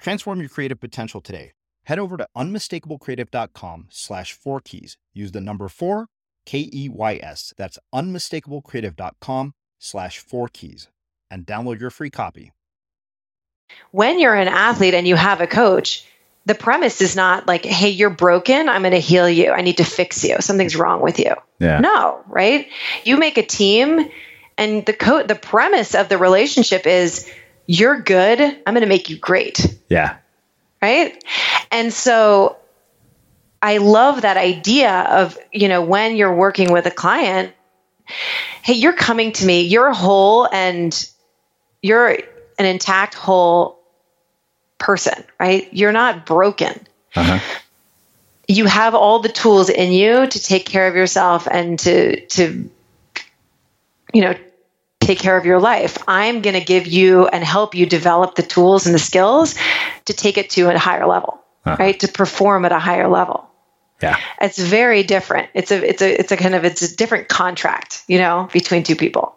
Transform your creative potential today. Head over to unmistakablecreative.com slash four keys. Use the number four, K E Y S. That's unmistakablecreative.com slash four keys and download your free copy. When you're an athlete and you have a coach, the premise is not like, hey, you're broken. I'm going to heal you. I need to fix you. Something's wrong with you. Yeah. No, right? You make a team and the co- the premise of the relationship is you're good. I'm going to make you great. Yeah. Right. And so I love that idea of, you know, when you're working with a client, hey, you're coming to me, you're whole and you're an intact, whole person, right? You're not broken. Uh-huh. You have all the tools in you to take care of yourself and to, to, you know, take care of your life. I'm going to give you and help you develop the tools and the skills to take it to a higher level, uh-huh. right? To perform at a higher level. Yeah. It's very different. It's a it's a it's a kind of it's a different contract, you know, between two people.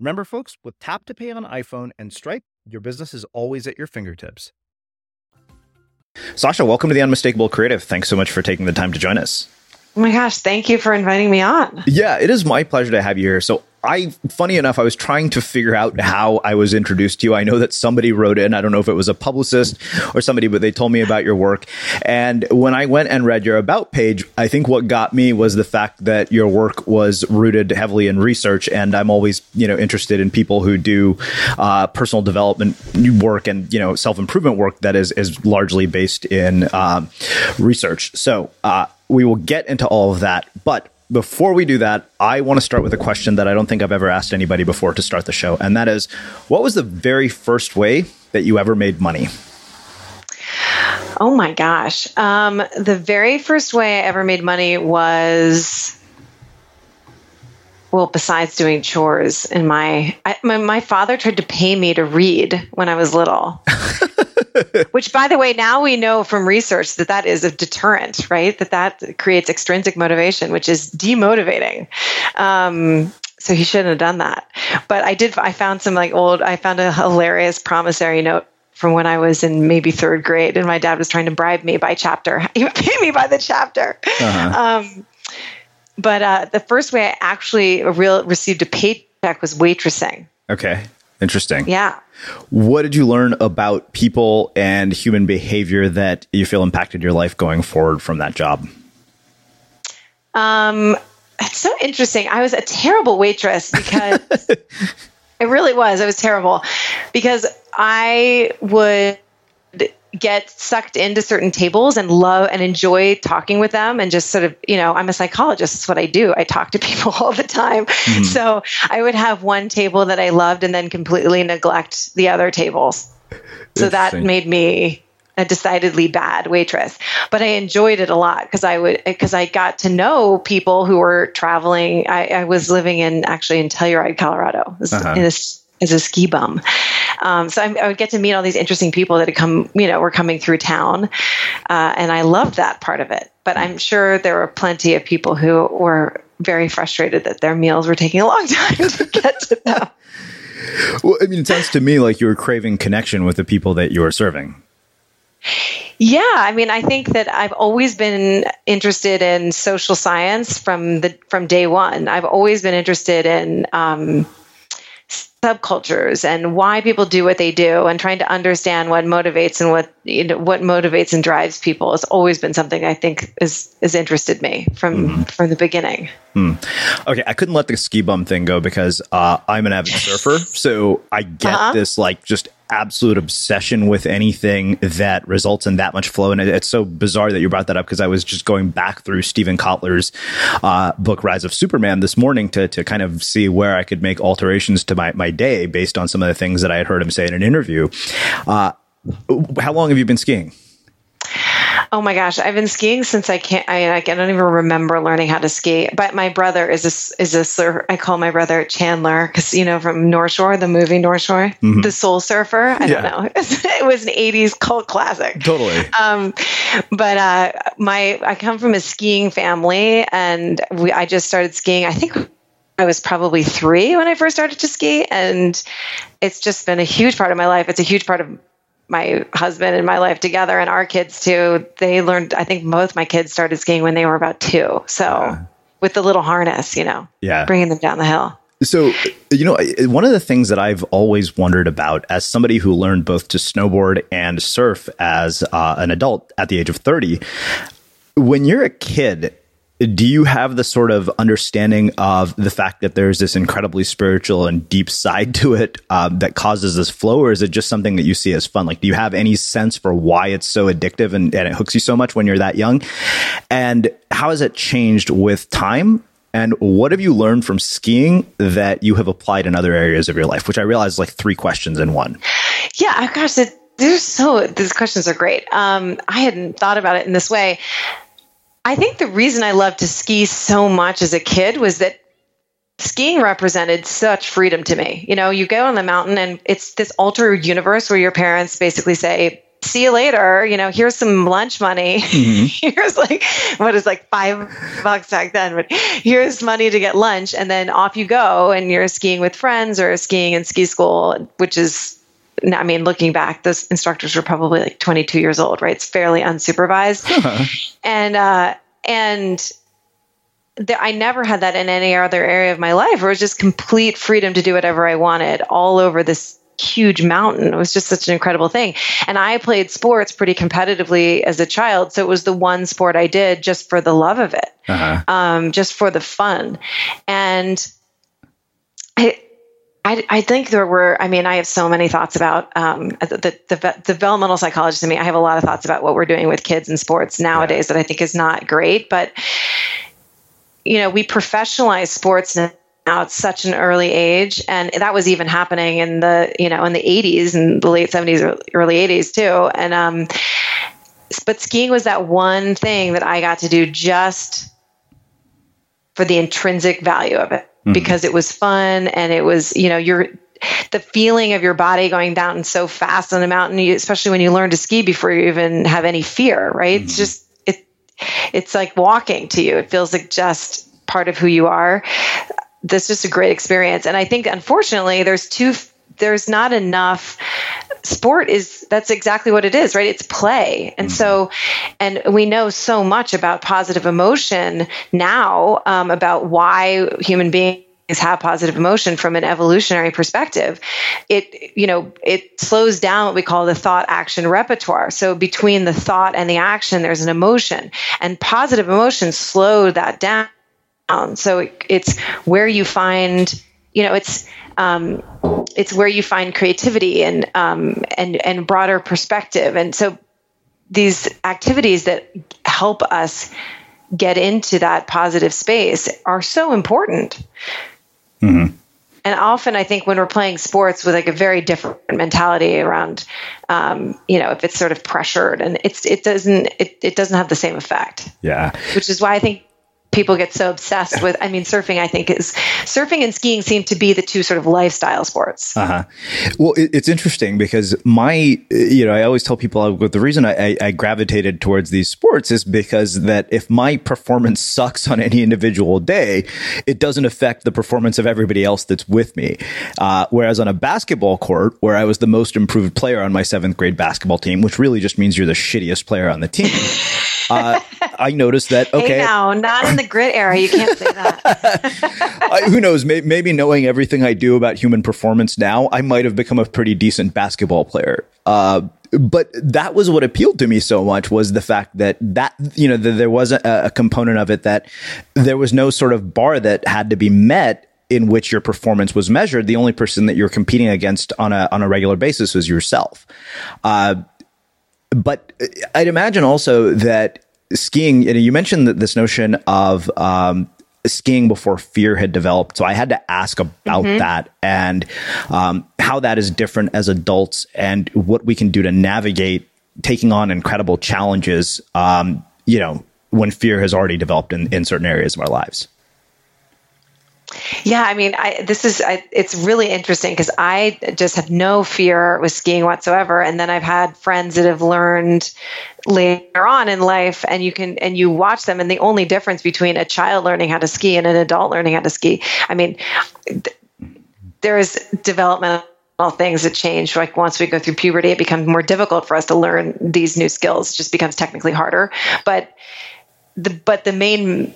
Remember, folks, with Tap to Pay on iPhone and Stripe, your business is always at your fingertips. Sasha, welcome to the Unmistakable Creative. Thanks so much for taking the time to join us. Oh my gosh, thank you for inviting me on. Yeah, it is my pleasure to have you here. So, I, funny enough, I was trying to figure out how I was introduced to you. I know that somebody wrote in. I don't know if it was a publicist or somebody, but they told me about your work. And when I went and read your about page, I think what got me was the fact that your work was rooted heavily in research. And I'm always, you know, interested in people who do uh, personal development work and, you know, self improvement work that is, is largely based in um, research. So, uh, we will get into all of that. But before we do that, I want to start with a question that I don't think I've ever asked anybody before to start the show. And that is what was the very first way that you ever made money? Oh my gosh. Um, the very first way I ever made money was, well, besides doing chores in my, I, my, my father tried to pay me to read when I was little. Which, by the way, now we know from research that that is a deterrent, right? That that creates extrinsic motivation, which is demotivating. Um, so he shouldn't have done that. But I did. I found some like old. I found a hilarious promissory note from when I was in maybe third grade, and my dad was trying to bribe me by chapter. He would pay me by the chapter. Uh-huh. Um, but uh, the first way I actually real, received a paycheck was waitressing. Okay. Interesting. Yeah. What did you learn about people and human behavior that you feel impacted your life going forward from that job? Um, it's so interesting. I was a terrible waitress because it really was. I was terrible because I would get sucked into certain tables and love and enjoy talking with them and just sort of you know i'm a psychologist. That's what i do. I talk to people all the time. Mm-hmm. so i would have one table that i loved and then completely neglect the other tables. So that made me a decidedly bad waitress. But i enjoyed it a lot because i would because i got to know people who were traveling. I, I was living in actually in telluride colorado. Uh-huh. in this as a ski bum. Um, so I, I, would get to meet all these interesting people that had come, you know, were coming through town, uh, and I loved that part of it. But I'm sure there were plenty of people who were very frustrated that their meals were taking a long time to get to them. Well, I mean, it sounds to me like you were craving connection with the people that you were serving. Yeah, I mean, I think that I've always been interested in social science from the from day one. I've always been interested in um, subcultures and why people do what they do and trying to understand what motivates and what you know what motivates and drives people has always been something I think is has interested me from mm. from the beginning. Mm. Okay, I couldn't let the ski bum thing go because uh, I'm an avid surfer, so I get uh-huh. this like just absolute obsession with anything that results in that much flow. And it's so bizarre that you brought that up because I was just going back through Steven Kotler's uh, book, Rise of Superman, this morning to, to kind of see where I could make alterations to my, my day based on some of the things that I had heard him say in an interview. Uh, how long have you been skiing? Oh my gosh, I've been skiing since I can't. I, I don't even remember learning how to ski. But my brother is a is a surfer. I call my brother Chandler because you know from North Shore, the movie North Shore, mm-hmm. the Soul Surfer. I yeah. don't know. it was an '80s cult classic. Totally. Um, but uh, my I come from a skiing family, and we I just started skiing. I think I was probably three when I first started to ski, and it's just been a huge part of my life. It's a huge part of my husband and my life together and our kids too they learned i think both my kids started skiing when they were about two. So yeah. with the little harness you know yeah. bringing them down the hill. So, you know, one of the things that I've always wondered about as somebody who learned both to snowboard and surf as uh, an adult at the age of 30, when you're a kid, do you have the sort of understanding of the fact that there's this incredibly spiritual and deep side to it uh, that causes this flow, or is it just something that you see as fun? Like, do you have any sense for why it's so addictive and, and it hooks you so much when you're that young? And how has it changed with time? And what have you learned from skiing that you have applied in other areas of your life? Which I realize is like three questions in one. Yeah, gosh, it, there's so these questions are great. Um, I hadn't thought about it in this way. I think the reason I loved to ski so much as a kid was that skiing represented such freedom to me. You know, you go on the mountain and it's this altered universe where your parents basically say, see you later. You know, here's some lunch money. Mm-hmm. here's like, what is like five bucks back then, but here's money to get lunch. And then off you go and you're skiing with friends or skiing in ski school, which is I mean, looking back, those instructors were probably like 22 years old, right? It's fairly unsupervised, uh-huh. and uh, and the, I never had that in any other area of my life. It was just complete freedom to do whatever I wanted all over this huge mountain. It was just such an incredible thing. And I played sports pretty competitively as a child, so it was the one sport I did just for the love of it, uh-huh. um, just for the fun, and. I, I, I, think there were, I mean, I have so many thoughts about um, the, the, the, developmental psychologist in me. I have a lot of thoughts about what we're doing with kids in sports nowadays yeah. that I think is not great. But, you know, we professionalize sports now at such an early age. And that was even happening in the, you know, in the 80s and the late 70s, early 80s too. And, um, but skiing was that one thing that I got to do just for the intrinsic value of it mm-hmm. because it was fun and it was, you know, you're the feeling of your body going down so fast on a mountain, especially when you learn to ski before you even have any fear, right? Mm-hmm. It's just it it's like walking to you. It feels like just part of who you are. That's just a great experience. And I think unfortunately there's two there's not enough sport is that's exactly what it is right? It's play. And mm-hmm. so and we know so much about positive emotion now um, about why human beings have positive emotion from an evolutionary perspective. It you know it slows down what we call the thought action repertoire. So between the thought and the action there's an emotion. And positive emotions slow that down. So it, it's where you find you know it's um, it's where you find creativity and um, and and broader perspective. And so these activities that help us get into that positive space are so important. Mm-hmm. And often, I think when we're playing sports with like a very different mentality around, um, you know, if it's sort of pressured and it's it doesn't it, it doesn't have the same effect. Yeah, which is why I think people get so obsessed with i mean surfing i think is surfing and skiing seem to be the two sort of lifestyle sports. Uh-huh. Well it, it's interesting because my you know i always tell people the reason I, I, gravitated towards these sports is because that if my performance sucks on any individual day it doesn't affect the performance of everybody else that's with me. Uh, whereas on a basketball court where i was the most improved player on my seventh grade basketball team which really just means you're the shittiest player on the team uh, I noticed that. Okay, hey now not in the grit era. You can't say that. I, who knows? May, maybe knowing everything I do about human performance now, I might have become a pretty decent basketball player. Uh, but that was what appealed to me so much was the fact that that you know the, there was a, a component of it that there was no sort of bar that had to be met in which your performance was measured. The only person that you're competing against on a on a regular basis was yourself. Uh, but I'd imagine also that skiing, you, know, you mentioned this notion of um, skiing before fear had developed. So I had to ask about mm-hmm. that and um, how that is different as adults and what we can do to navigate taking on incredible challenges, um, you know, when fear has already developed in, in certain areas of our lives. Yeah, I mean, I, this is I, it's really interesting because I just have no fear with skiing whatsoever, and then I've had friends that have learned later on in life, and you can and you watch them, and the only difference between a child learning how to ski and an adult learning how to ski, I mean, th- there is developmental things that change. Like once we go through puberty, it becomes more difficult for us to learn these new skills. It just becomes technically harder, but the but the main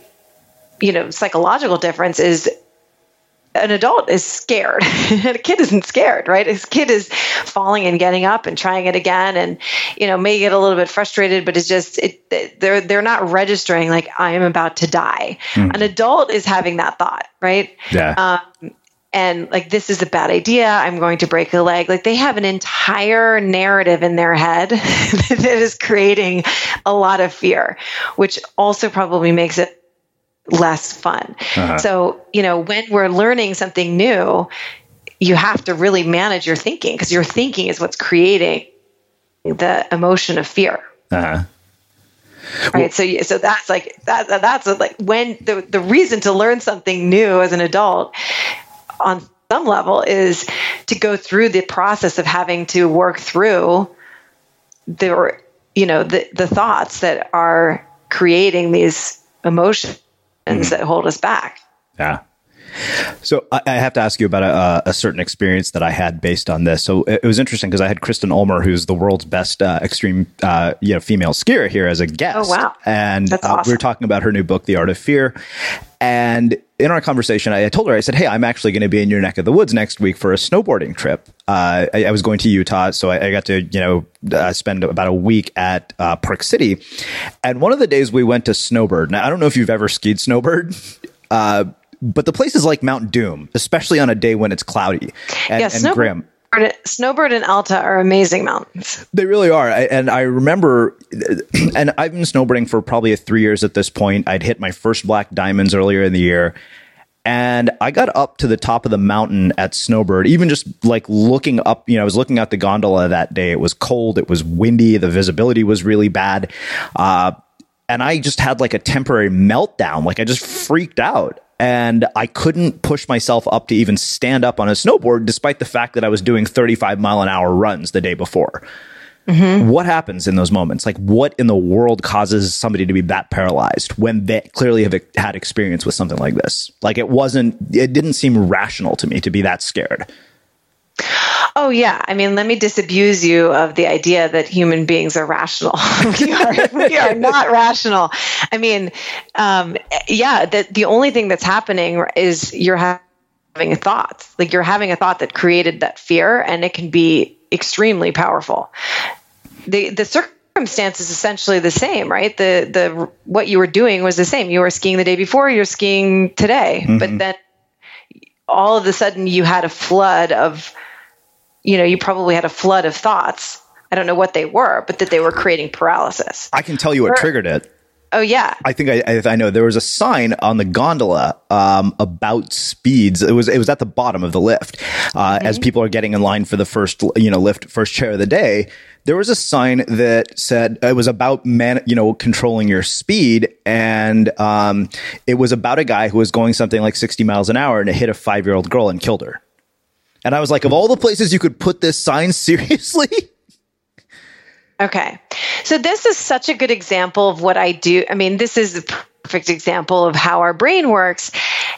you know psychological difference is an adult is scared. a kid isn't scared, right? His kid is falling and getting up and trying it again, and you know may get a little bit frustrated, but it's just it, they're they're not registering like I am about to die. Mm. An adult is having that thought, right? Yeah. Um, and like this is a bad idea. I'm going to break a leg. Like they have an entire narrative in their head that is creating a lot of fear, which also probably makes it less fun. Uh-huh. So, you know, when we're learning something new, you have to really manage your thinking because your thinking is what's creating the emotion of fear. Uh-huh. Right. Well, so, so that's like that. That's like when the the reason to learn something new as an adult, on some level, is to go through the process of having to work through the you know the the thoughts that are creating these emotions mm-hmm. that hold us back. Yeah. So I have to ask you about a, a, certain experience that I had based on this. So it was interesting because I had Kristen Ulmer, who's the world's best uh, extreme, uh, you know, female skier here as a guest. Oh wow! And uh, awesome. we were talking about her new book, The Art of Fear. And in our conversation, I told her, I said, Hey, I'm actually going to be in your neck of the woods next week for a snowboarding trip. Uh, I, I, was going to Utah, so I, I got to, you know, uh, spend about a week at uh, Park City. And one of the days we went to Snowbird. Now, I don't know if you've ever skied Snowbird. Uh, but the place is like Mount Doom, especially on a day when it's cloudy and, yeah, and Snowbird, grim. Snowbird and Alta are amazing mountains. They really are. I, and I remember, and I've been snowboarding for probably three years at this point. I'd hit my first black diamonds earlier in the year. And I got up to the top of the mountain at Snowbird, even just like looking up, you know, I was looking out the gondola that day. It was cold. It was windy. The visibility was really bad. Uh, and I just had like a temporary meltdown. Like I just freaked out and I couldn't push myself up to even stand up on a snowboard, despite the fact that I was doing 35 mile an hour runs the day before. Mm-hmm. What happens in those moments? Like, what in the world causes somebody to be that paralyzed when they clearly have had experience with something like this? Like, it wasn't, it didn't seem rational to me to be that scared. Oh yeah, I mean, let me disabuse you of the idea that human beings are rational. we are we are not rational. I mean, um, yeah, the the only thing that's happening is you're having thoughts. Like you're having a thought that created that fear, and it can be extremely powerful. The the circumstance is essentially the same, right? The the what you were doing was the same. You were skiing the day before, you're skiing today, mm-hmm. but then all of a sudden you had a flood of you know, you probably had a flood of thoughts. I don't know what they were, but that they were creating paralysis. I can tell you what or, triggered it. Oh yeah, I think I, I know there was a sign on the gondola um, about speeds. It was it was at the bottom of the lift uh, mm-hmm. as people are getting in line for the first you know lift first chair of the day. There was a sign that said it was about man you know controlling your speed, and um, it was about a guy who was going something like sixty miles an hour and it hit a five year old girl and killed her. And I was like, of all the places you could put this sign, seriously? Okay. So this is such a good example of what I do. I mean, this is a perfect example of how our brain works.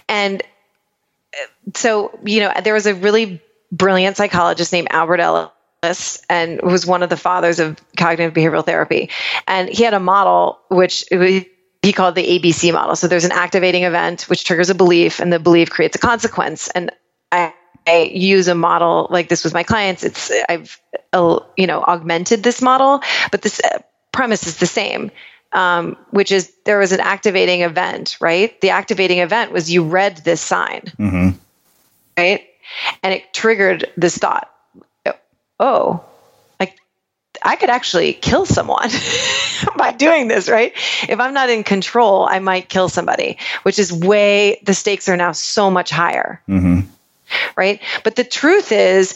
And uh, so, you know, there was a really brilliant psychologist named Albert Ellis and was one of the fathers of cognitive behavioral therapy. And he had a model which he called the ABC model. So there's an activating event which triggers a belief and the belief creates a consequence. And I I use a model like this with my clients, it's I've uh, you know augmented this model, but this uh, premise is the same. Um, which is there was an activating event, right? The activating event was you read this sign, mm-hmm. right? And it triggered this thought oh, like I could actually kill someone by doing this, right? If I'm not in control, I might kill somebody, which is way, the stakes are now so much higher. Mm-hmm right? But the truth is,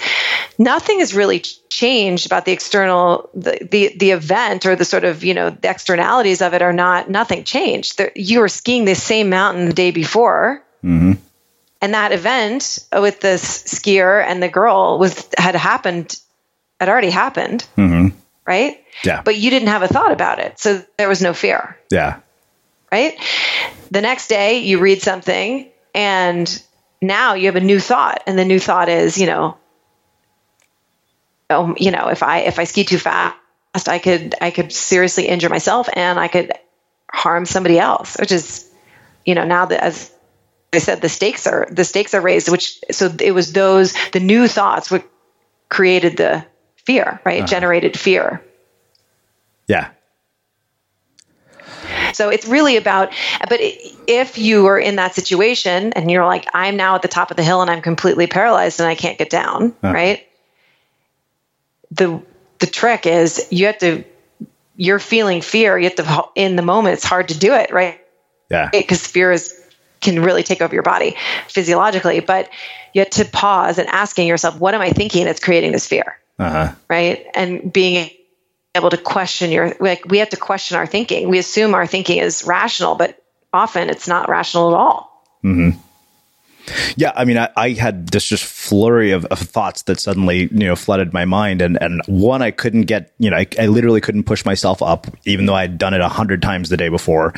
nothing has really changed about the external, the, the, the event or the sort of, you know, the externalities of it are not, nothing changed. you were skiing the same mountain the day before. Mm-hmm. And that event with the skier and the girl was had happened, had already happened, mm-hmm. right? Yeah. But you didn't have a thought about it, so there was no fear. Yeah. Right. The next day, you read something, and now you have a new thought and the new thought is you know um, you know if i if i ski too fast i could i could seriously injure myself and i could harm somebody else which is you know now that as I said, the stakes are the stakes are raised. Which so it was those the new thoughts what created the fear, right? Uh-huh. Generated fear. Yeah. So it's really about, but if you are in that situation and you're like, I'm now at the top of the hill and I'm completely paralyzed and I can't get down, Uh-huh. right? The the trick is you have to, you're feeling fear. You have to in the moment. It's hard to do it, right? Yeah. Because fear is can really take over your body physiologically. But you have to pause and asking yourself, what am I thinking that's creating this fear? Uh huh. right? And being able to question your like we have to question our thinking. We assume our thinking is rational, but often it's not rational at all. Mm-hmm. Yeah, I mean, I, I had this just flurry of, of thoughts that suddenly, you know, flooded my mind, and and one I couldn't get, you know, I, I literally couldn't push myself up, even though I had done it a hundred times the day before.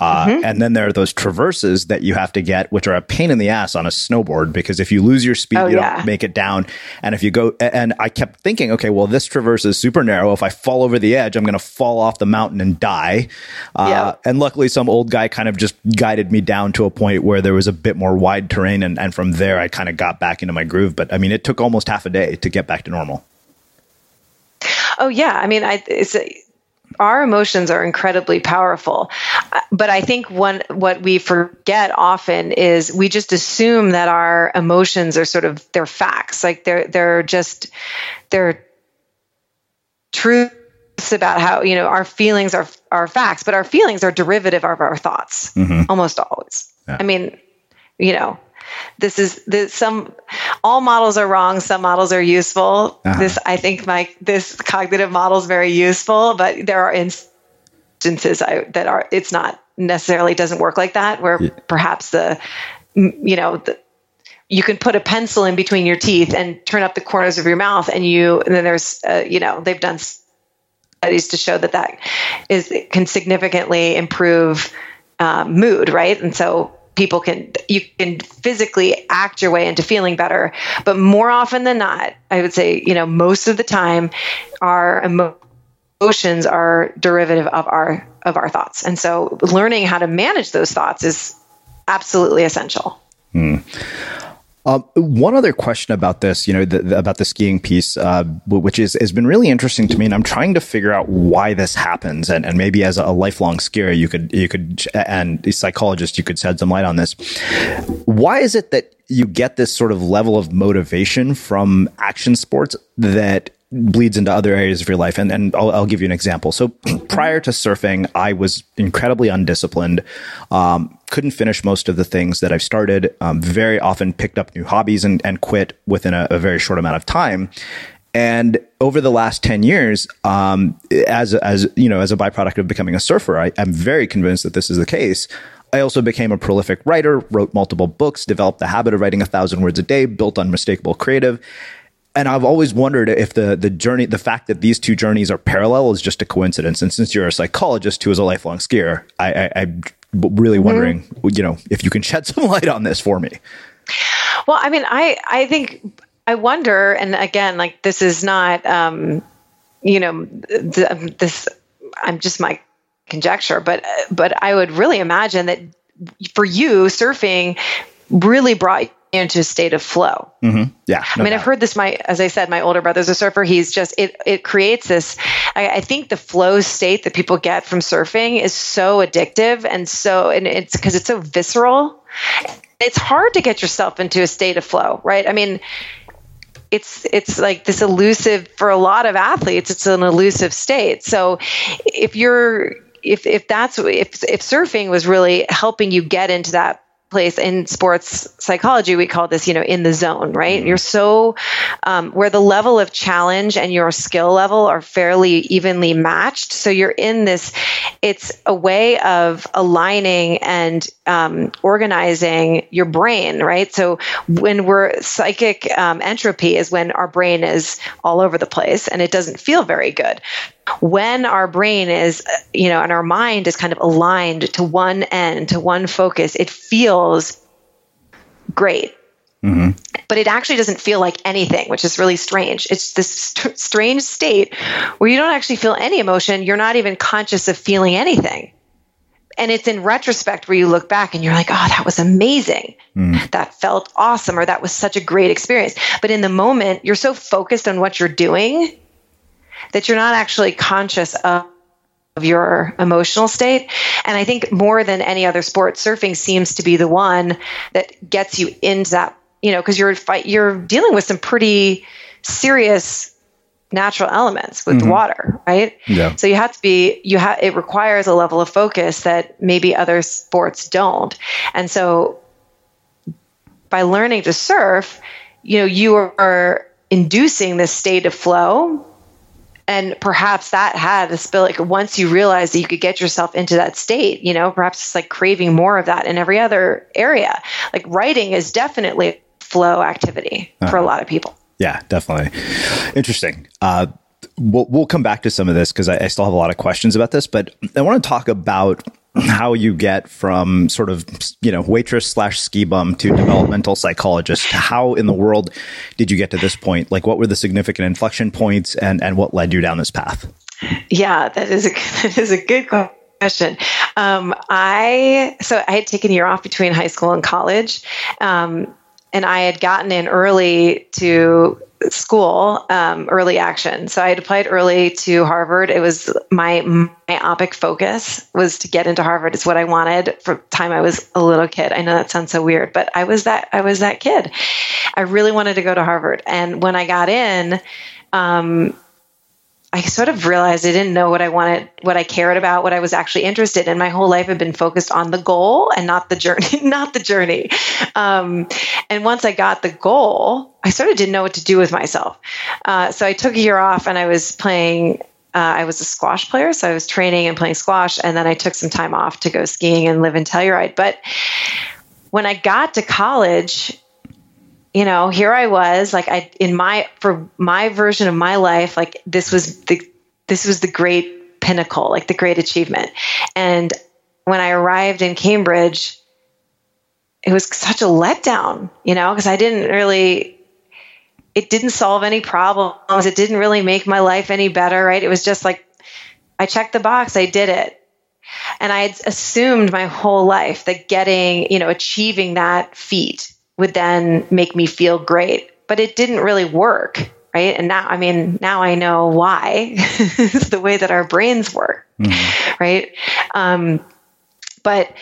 Uh, Mm-hmm. And then there are those traverses that you have to get, which are a pain in the ass on a snowboard because if you lose your speed, Oh, you yeah. don't make it down. And if you go, and I kept thinking, okay, well, this traverse is super narrow. If I fall over the edge, I'm going to fall off the mountain and die. Uh, Yeah. And luckily, some old guy kind of just guided me down to a point where there was a bit more wide terrain. And, and from there, I kind of got back into my groove. But I mean, it took almost half a day to get back to normal. Oh yeah, I mean, I, it's our emotions are incredibly powerful, Uh, but I think one what we forget often is we just assume that our emotions are sort of they're facts, like they're they're just they're truths about how you know our feelings are are facts, but our feelings are derivative of our thoughts almost always. I mean, you know this is this some all models are wrong some models are useful. This i think my this cognitive model is very useful but there are instances I, that are it's not necessarily doesn't work like that where perhaps the you know the, you can put a pencil in between your teeth and turn up the corners of your mouth and you and then there's uh, you know they've done studies to show that that is can significantly improve uh, mood right? And so people can you can physically act your way into feeling better. But more often than not i would say you know most of the time our emotions are derivative of our of our thoughts. And so learning how to manage those thoughts is absolutely essential hmm. Um, one other question about this, you know, the, the, about the skiing piece, uh, which is has been really interesting to me, and I'm trying to figure out why this happens, and, and maybe as a, lifelong skier, you could you could and a psychologist, you could shed some light on this. Why is it that you get this sort of level of motivation from action sports that bleeds into other areas of your life. And, and I'll, I'll give you an example. So prior to surfing, I was incredibly undisciplined. Um, couldn't finish most of the things that I've started. Um, very often picked up new hobbies and, and quit within a, a very short amount of time. And over the last 10 years, um, as, as, you know, as a byproduct of becoming a surfer, I, I'm very convinced that this is the case. I also became a prolific writer, wrote multiple books, developed the habit of writing a thousand words a day, built unmistakable creative. And I've always wondered if the, the journey, the fact that these two journeys are parallel is just a coincidence. And since you're a psychologist who is a lifelong skier, I, I, I'm really wondering, you know, if you can shed some light on this for me. Well, I mean, I I think I wonder, and again, like this is not, um, you know, the, this. I'm just my conjecture, but but I would really imagine that for you, surfing really brought into a state of flow. Mm-hmm. Yeah. I mean, I've heard this. My, as I said, my older brother's a surfer. He's just it. It creates this. I, I think the flow state that people get from surfing is so addictive, and so and it's because it's so visceral. It's hard to get yourself into a state of flow, right? I mean, it's it's like this elusive for a lot of athletes. It's an elusive state. So if you're if if that's if if surfing was really helping you get into that place in sports psychology we call this you know in the zone right? You're so um, where the level of challenge and your skill level are fairly evenly matched. So you're in this it's a way of aligning and um, organizing your brain right? So when we're psychic um, entropy is when our brain is all over the place and it doesn't feel very good when our brain is you know and our mind is kind of aligned to one end to one focus it feels great but it actually doesn't feel like anything which is really strange it's this st- strange state where you don't actually feel any emotion you're not even conscious of feeling anything and it's in retrospect where you look back and you're like, oh, that was amazing. Mm. That felt awesome, or that was such a great experience. But in the moment, you're so focused on what you're doing that you're not actually conscious of of your emotional state. And I think more than any other sport, surfing seems to be the one that gets you into that, you know, because you're fight, you're dealing with some pretty serious natural elements with mm-hmm. water, right? Yeah. So you have to be you have it requires a level of focus that maybe other sports don't. And so by learning to surf, you know, you are inducing this state of flow and perhaps that had a spill like once you realize that you could get yourself into that state you know perhaps it's like craving more of that in every other area like writing is definitely a flow activity uh-huh. for a uh-huh. lot of people yeah, definitely. Interesting. Uh, we'll, we'll come back to some of this because I, I still have a lot of questions about this, but I want to talk about how you get from sort of you know waitress slash ski bum to developmental psychologist how in the world did you get to this point? Like what were the significant inflection points and and what led you down this path? Yeah that is a that is a good question. Um, i so i had taken a year off between high school and college um, and I had gotten in early to school, um, early action. So I had applied early to Harvard. It was my myopic focus was to get into Harvard. It's what I wanted from time I was a little kid. I know that sounds so weird, but I was that I was that kid. I really wanted to go to Harvard, and when I got in. Um, I sort of realized I didn't know what I wanted, what I cared about, what I was actually interested in. My whole life had been focused on the goal and not the journey, not the journey. Um, and once I got the goal, I sort of didn't know what to do with myself. Uh, so I took a year off and I was playing. Uh, I was a squash player, so I was training and playing squash, and then I took some time off to go skiing and live in Telluride. But when I got to college, you know, here I was, like I in my for my version of my life, like this was the this was the great pinnacle, like the great achievement. And when I arrived in Cambridge, it was such a letdown, you know, because I didn't really it didn't solve any problems. It didn't really make my life any better, right? It was just like I checked the box, I did it. And I had assumed my whole life that getting, you know, achieving that feat would then make me feel great. But it didn't really work, right? And now, I mean, now I know why. it's the way that our brains work, mm-hmm. right? Um, but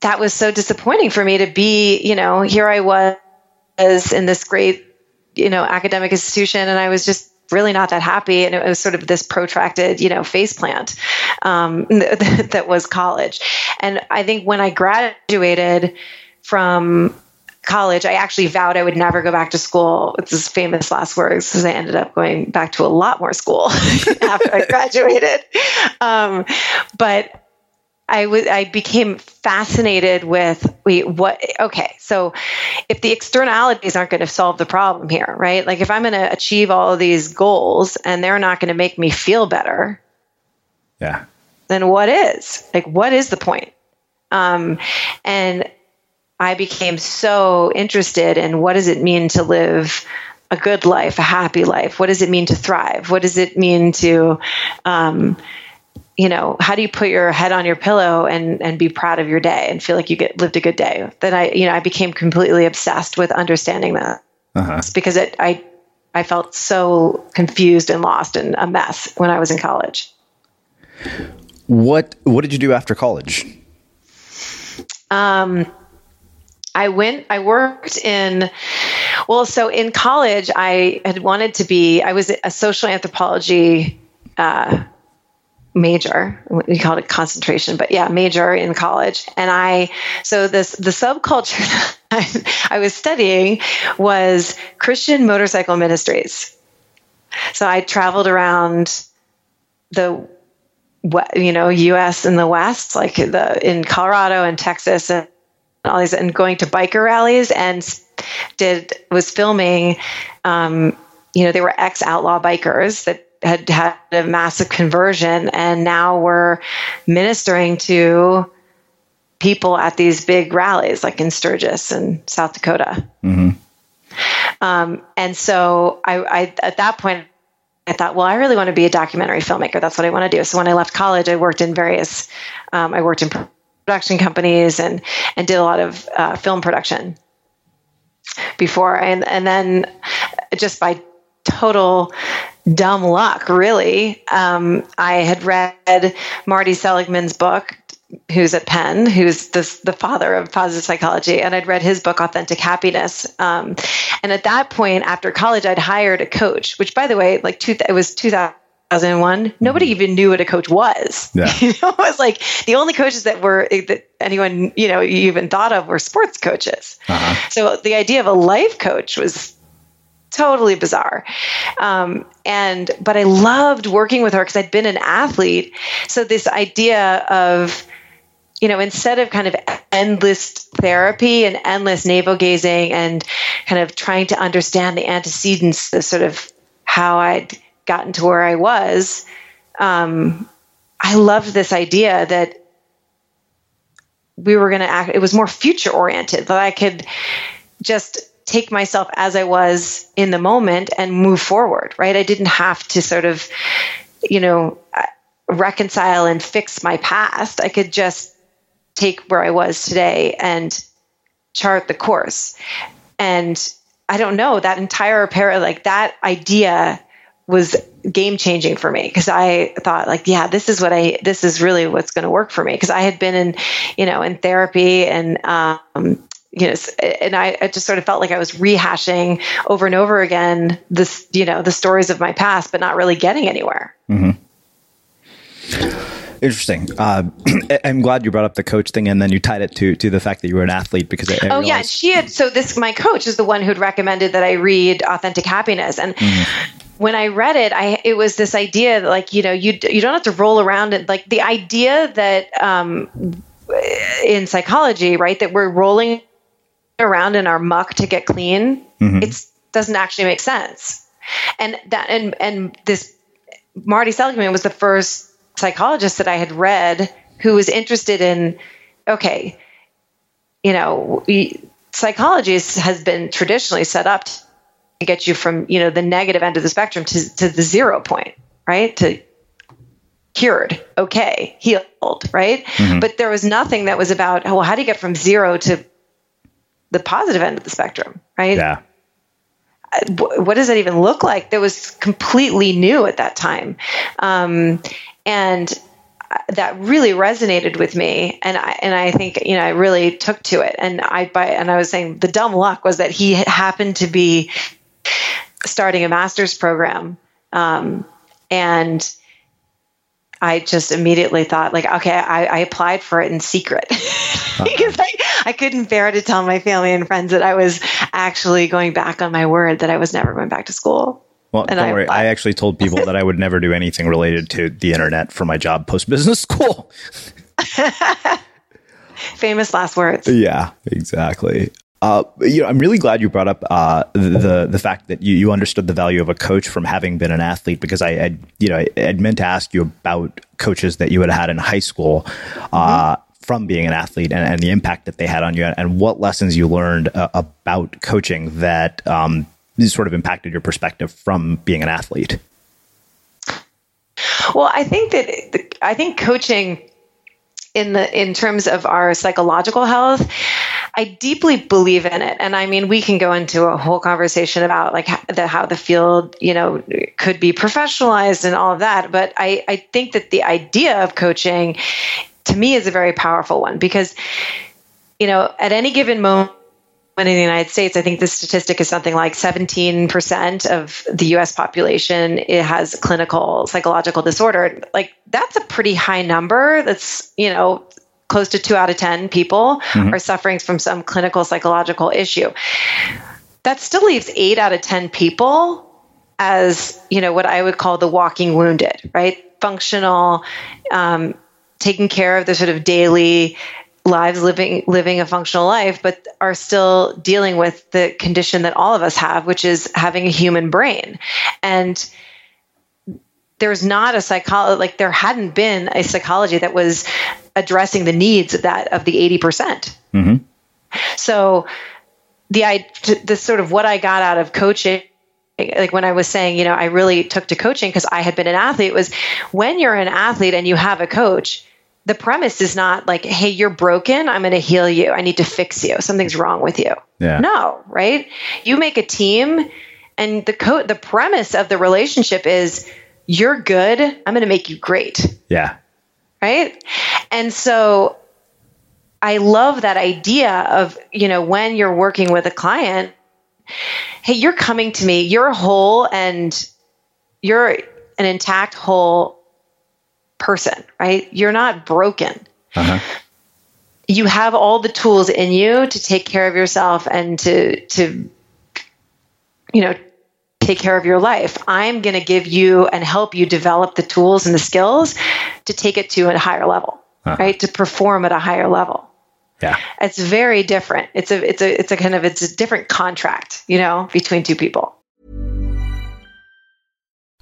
that was so disappointing for me to be, you know, here I was in this great, you know, academic institution, and I was just really not that happy and it was sort of this protracted you know face plant um, that was college and i think when i graduated from college, I actually vowed I would never go back to school. It's his famous last words because I ended up going back to a lot more school after I graduated. Um, but I was I became fascinated with wait what okay so if the externalities aren't going to solve the problem here right like if I'm going to achieve all of these goals and they're not going to make me feel better yeah then what is like what is the point um, and I became so interested in what does it mean to live a good life, a happy life? What does it mean to thrive? What does it mean to, um, you know, how do you put your head on your pillow and and be proud of your day and feel like you get lived a good day? Then I, you know, I became completely obsessed with understanding that. Uh-huh. because it, I I felt so confused and lost and a mess when I was in college. What What did you do after college? Um, I went, I worked in, well, so in college, I had wanted to be, I was a social anthropology uh, major. We called it concentration, but yeah, major in college. And I, so this, the subculture I, I was studying was Christian motorcycle ministries. So I traveled around the you know us in the west like the in colorado and texas and all these and going to biker rallies and did was filming um, you know they were ex outlaw bikers that had had a massive conversion and now we're ministering to people at these big rallies like in Sturgis and South Dakota. Mm-hmm. Um, and so I, I, at that point I thought, well, I really want to be a documentary filmmaker. That's what I want to do. So when I left college, I worked in various, um, I worked in production companies and and did a lot of uh, film production before, and and then just by total dumb luck, really, um, I had read Marty Seligman's book who's at Penn, who's the, the father of positive psychology, and I'd read his book, Authentic Happiness. Um, and at that point, after college, I'd hired a coach, which, by the way, like two, it was 2001. Nobody even knew what a coach was. Yeah. you know, it was like the only coaches that were that anyone you know even thought of were sports coaches. Uh-huh. So the idea of a life coach was totally bizarre. Um, and but I loved working with her because I'd been an athlete. So this idea of you know, instead of kind of endless therapy and endless navel gazing and kind of trying to understand the antecedents, the sort of how I'd gotten to where I was, um, I loved this idea that we were going to act, it was more future oriented, that I could just take myself as I was in the moment and move forward, right? I didn't have to sort of, you know, reconcile and fix my past. I could just take where I was today and chart the course. And I don't know, that entire pair, like that idea was game changing for me because I thought like, yeah, this is what I, this is really what's going to work for me. Because I had been in, you know, in therapy and, um, you know, and I, I, just sort of felt like I was rehashing over and over again this, you know, the stories of my past, but not really getting anywhere. Mm-hmm. Interesting. Uh, I'm glad you brought up the coach thing, and then you tied it to to the fact that you were an athlete because I, I oh yeah, she had. So this my coach is the one who'd recommended that I read Authentic Happiness, and mm-hmm. When I read it, I it was this idea that like you know you you don't have to roll around it like the idea that um, in psychology, right, that we're rolling around in our muck to get clean. Mm-hmm. It doesn't actually make sense, and that and and this Marty Seligman was the first psychologist that I had read who was interested in, okay, you know, psychology has been traditionally set up to get you from, you know, the negative end of the spectrum to, to the zero point, right? To cured, okay, healed, right? Mm-hmm. But there was nothing that was about, well, how do you get from zero to the positive end of the spectrum, right? Yeah. What does that even look like? That was completely new at that time. Um, and that really resonated with me and I and I think you know I really took to it and I by and I was saying the dumb luck was that he happened to be starting a master's program um, and I just immediately thought like okay I, I applied for it in secret because I, I couldn't bear to tell my family and friends that I was actually going back on my word that I was never going back to school well, and don't I, worry. I, I actually told people that I would never do anything related to the internet for my job post business school. Famous last words. Yeah, exactly. Uh, you know, I'm really glad you brought up uh, the the fact that you, you understood the value of a coach from having been an athlete because I, I you know I, meant to ask you about coaches that you had had in high school uh, mm-hmm. from being an athlete and, and, the impact that they had on you and what lessons you learned uh, about coaching that um, sort of impacted your perspective from being an athlete? Well, I think that I think coaching in the in terms of our psychological health i deeply believe in it. And i mean we can go into a whole conversation about like the, how the field you know could be professionalized and all of that. But i i think that the idea of coaching to me is a very powerful one because you know at any given moment in the United States, I think the statistic is something like 17% of the US population it has clinical psychological disorder. Like that's a pretty high number. That's, you know, close to 2 out of 10 people mm-hmm. are suffering from some clinical psychological issue. That still leaves 8 out of 10 people as, you know, what I would call the walking wounded, right? Functional um, taking care of the sort of daily lives living living a functional life but are still dealing with the condition that all of us have which is having a human brain. And there's not a psychology like there hadn't been a psychology that was addressing the needs of that of the 80%. Mm hmm so the I the sort of what I got out of coaching like when I was saying, you know, I really took to coaching because I had been an athlete was when you're an athlete and you have a coach, the premise is not like, hey, you're broken. I'm going to heal you. I need to fix you. Something's wrong with you. Yeah. No, right? You make a team, and the co- the premise of the relationship is you're good. I'm going to make you great. Yeah. Right. And so I love that idea of, you know, when you're working with a client, hey, you're coming to me, you're whole and you're an intact, whole person, right? You're not broken. Uh-huh. You have all the tools in you to take care of yourself and to to you know take care of your life. I'm going to give you and help you develop the tools and the skills to take it to a higher level, Uh-huh. right? To perform at a higher level. Yeah. It's very different. It's a it's a it's a kind of it's a different contract, you know, between two people.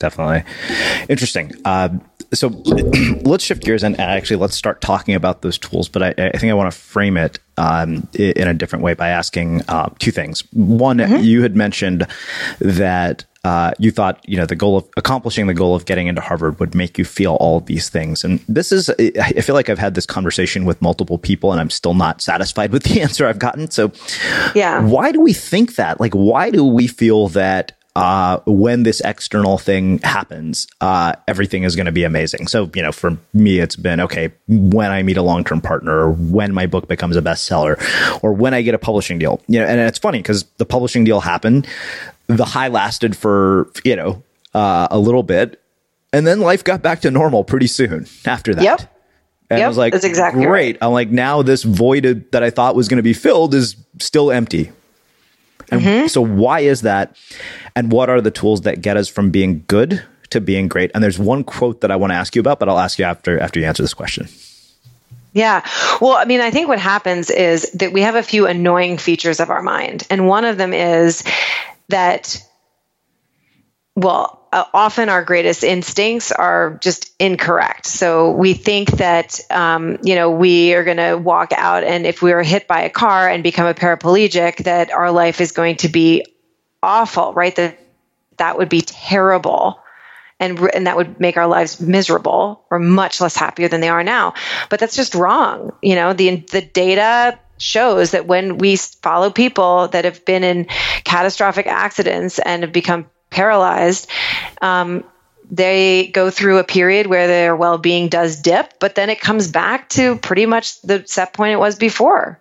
Definitely. Interesting. Uh, so let's shift gears and actually let's start talking about those tools. But I, I think I want to frame it um, in a different way by asking uh, two things. One, you had mentioned that uh, you thought you know the goal of accomplishing the goal of getting into Harvard would make you feel all of these things, and this is I feel like I've had this conversation with multiple people, and I'm still not satisfied with the answer I've gotten. So, Yeah. why do we think that? Like, why do we feel that uh, when this external thing happens, uh, everything is going to be amazing. So, you know, for me, it's been okay when I meet a long term partner, or when my book becomes a bestseller, or when I get a publishing deal. You know, and it's funny because the publishing deal happened, the high lasted for you know uh, a little bit, and then life got back to normal pretty soon after that. Yep. And yep, I was like, that's exactly great. right. I'm like, now this void that I thought was going to be filled is still empty. And Mm-hmm. so why is that? And what are the tools that get us from being good to being great? And there's one quote that I want to ask you about, but I'll ask you after after you answer this question. Yeah. Well, I mean, I think what happens is that we have a few annoying features of our mind. And one of them is that, well, uh, often our greatest instincts are just incorrect. So we think that, um, you know, we are going to walk out and if we are hit by a car and become a paraplegic, that our life is going to be awful, right? That that would be terrible and and that would make our lives miserable or much less happier than they are now. But that's just wrong. You know, the the data shows that when we follow people that have been in catastrophic accidents and have become paralyzed, um, they go through a period where their well-being does dip, but then it comes back to pretty much the set point it was before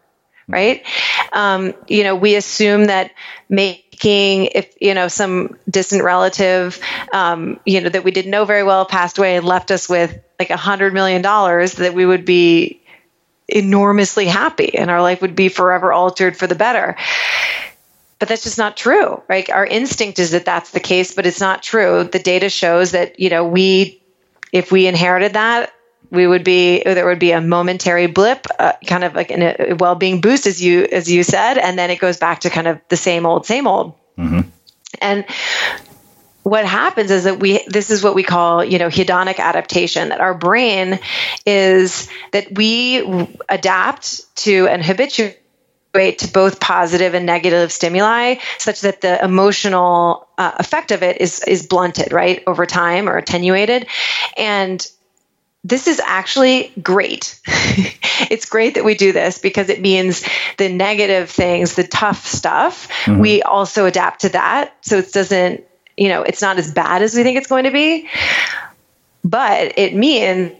right? Um, you know, we assume that making if you know some distant relative, um, you know, that we didn't know very well passed away and left us with like a hundred million dollars, that we would be enormously happy and our life would be forever altered for the better. But that's just not true, right? Our instinct is that that's the case, but it's not true. The data shows that you know we, if we inherited that, we would be there would be a momentary blip uh, kind of like a well-being boost as you as you said and then it goes back to kind of the same old same old and what happens is that we this is what we call you know hedonic adaptation that our brain is that we adapt to and habituate to both positive and negative stimuli such that the emotional uh, effect of it is is blunted right over time or attenuated and this is actually great. it's great that we do this because it means the negative things, the tough stuff, Mhm. we also adapt to that. So it doesn't, you know, it's not as bad as we think it's going to be. But it means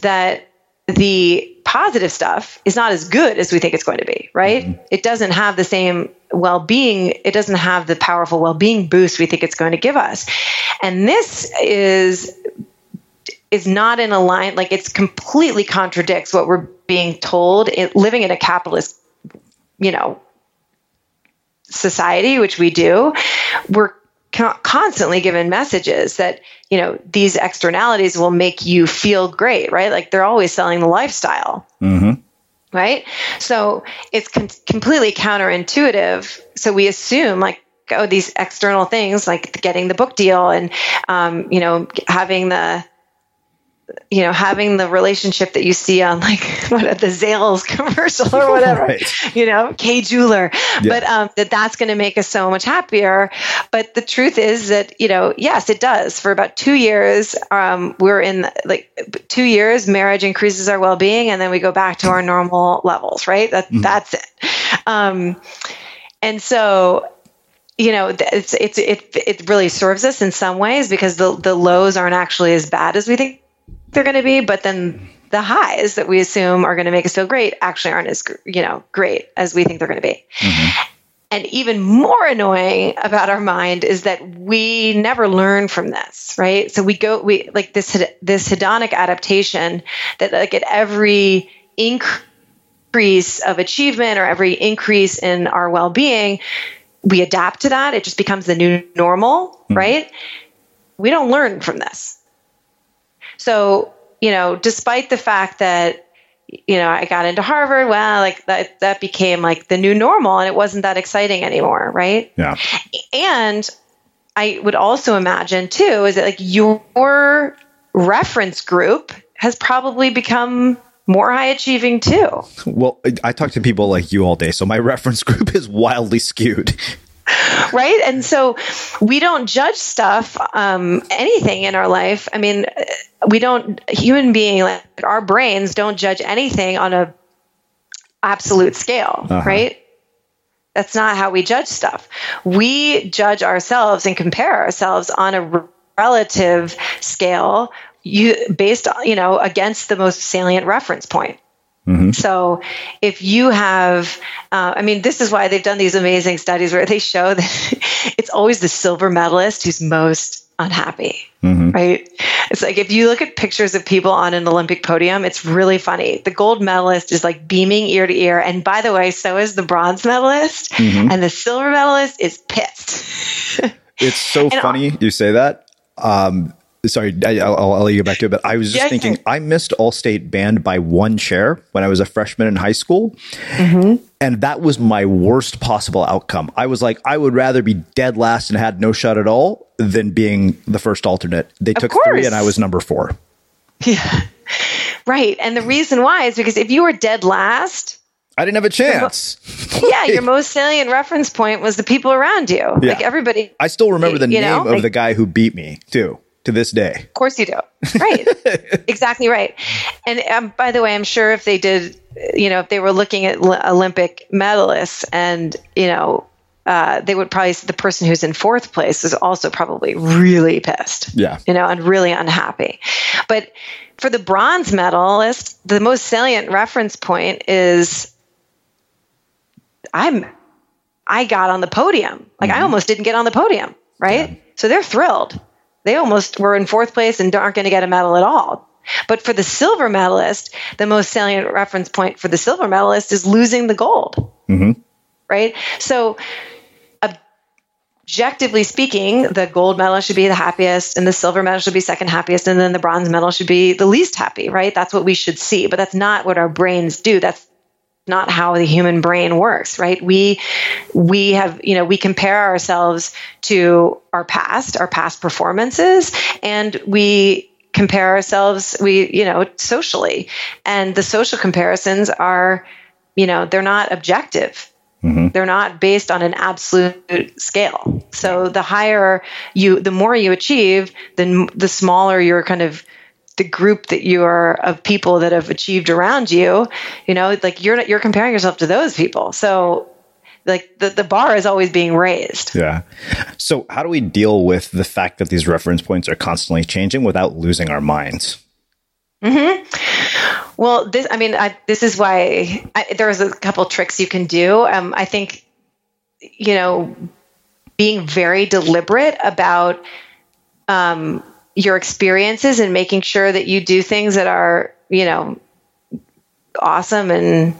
that the positive stuff is not as good as we think it's going to be, right? Mm-hmm. It doesn't have the same well being, it doesn't have the powerful well being boost we think it's going to give us. And this is is not in a line like it's completely contradicts what we're being told it, living in a capitalist you know society which we do we're constantly given messages that you know these externalities will make you feel great right like they're always selling the lifestyle Mm-hmm. right? So it's com- completely counterintuitive. So we assume like oh these external things like getting the book deal and um, you know having the you know having the relationship that you see on like what the Zales commercial or whatever Right. you know Kay jeweler. Yeah. but um, that that's going to make us so much happier. But the truth is that you know yes it does. For about two years um, we're in like two years marriage increases our well-being and then we go back to our normal levels right? That, that's it. Um, and so you know it's it's it it really serves us in some ways because the the lows aren't actually as bad as we think they're going to be but then the highs that we assume are going to make us feel great actually aren't as you know great as we think they're going to be mm-hmm. and even more annoying about our mind is that we never learn from this, right? So we go, we like this, this hedonic adaptation that like at every increase of achievement or every increase in our well-being, we adapt to that. It just becomes the new normal, mm-hmm. right? We don't learn from this. So, you know, despite the fact that you know, I got into Harvard, well, like that that became like the new normal and it wasn't that exciting anymore, right? Yeah. And I would also imagine too is that like your reference group has probably become more high achieving too. Well, I- I talk to people like you all day, so my reference group is wildly skewed. right and so we don't judge stuff um, anything in our life i mean we don't human being like our brains don't judge anything on a absolute scale Uh-huh. right That's not how we judge stuff. We judge ourselves and compare ourselves on a relative scale you based you know against the most salient reference point. Mm-hmm. So, if you have, uh, I mean, this is why they've done these amazing studies where they show that it's always the silver medalist who's most unhappy, mm-hmm. right? It's like if you look at pictures of people on an Olympic podium, it's really funny. The gold medalist is like beaming ear to ear. And by the way, so is the bronze medalist. Mm-hmm. And the silver medalist is pissed. it's so funny you say that. Um, sorry, I, will I'll let you get back to it, but I was just yeah, thinking I missed All-State band by one chair when I was a freshman in high school. Mm-hmm. And that was my worst possible outcome. I was like, I would rather be dead last and had no shot at all than being the first alternate. They took three and I was number four. Yeah. Right. And the reason why is because if you were dead last, I didn't have a chance. yeah, your most salient reference point was the people around you. Yeah. Like everybody. I still remember the name know? of like, the guy who beat me too to this day. Of course you do. Right. exactly right. And um, by the way, I'm sure if they did, you know, if they were looking at Olympic medalists and, you know, uh, they would probably the person who's in fourth place is also probably really pissed. Yeah. You know, and really unhappy. But for the bronze medalist, the most salient reference point is I'm I got on the podium. Like mm-hmm. I almost didn't get on the podium, right? Yeah. So they're thrilled they almost were in fourth place and aren't going to get a medal at all. But for the silver medalist, the most salient reference point for the silver medalist is losing the gold. Mm-hmm. Right? So, objectively speaking, the gold medal should be the happiest, and the silver medal should be second happiest, and then the bronze medal should be the least happy, right? That's what we should see. But that's not what our brains do. That's not how the human brain works right? We we have you know we compare ourselves to our past our past performances and we compare ourselves we you know socially. And the social comparisons are you know they're not objective. Mm-hmm. they're not based on an absolute scale. So the higher you the more you achieve then the smaller your kind of the group that you are of people that have achieved around you, you know, like you're you're comparing yourself to those people. So like the, the bar is always being raised. Yeah. So how do we deal with the fact that these reference points are constantly changing without losing our minds? Hmm. Well, this I mean, I, this is why I, there's a couple tricks you can do. Um, I think, you know, being very deliberate about um, your experiences and making sure that you do things that are, you know, awesome and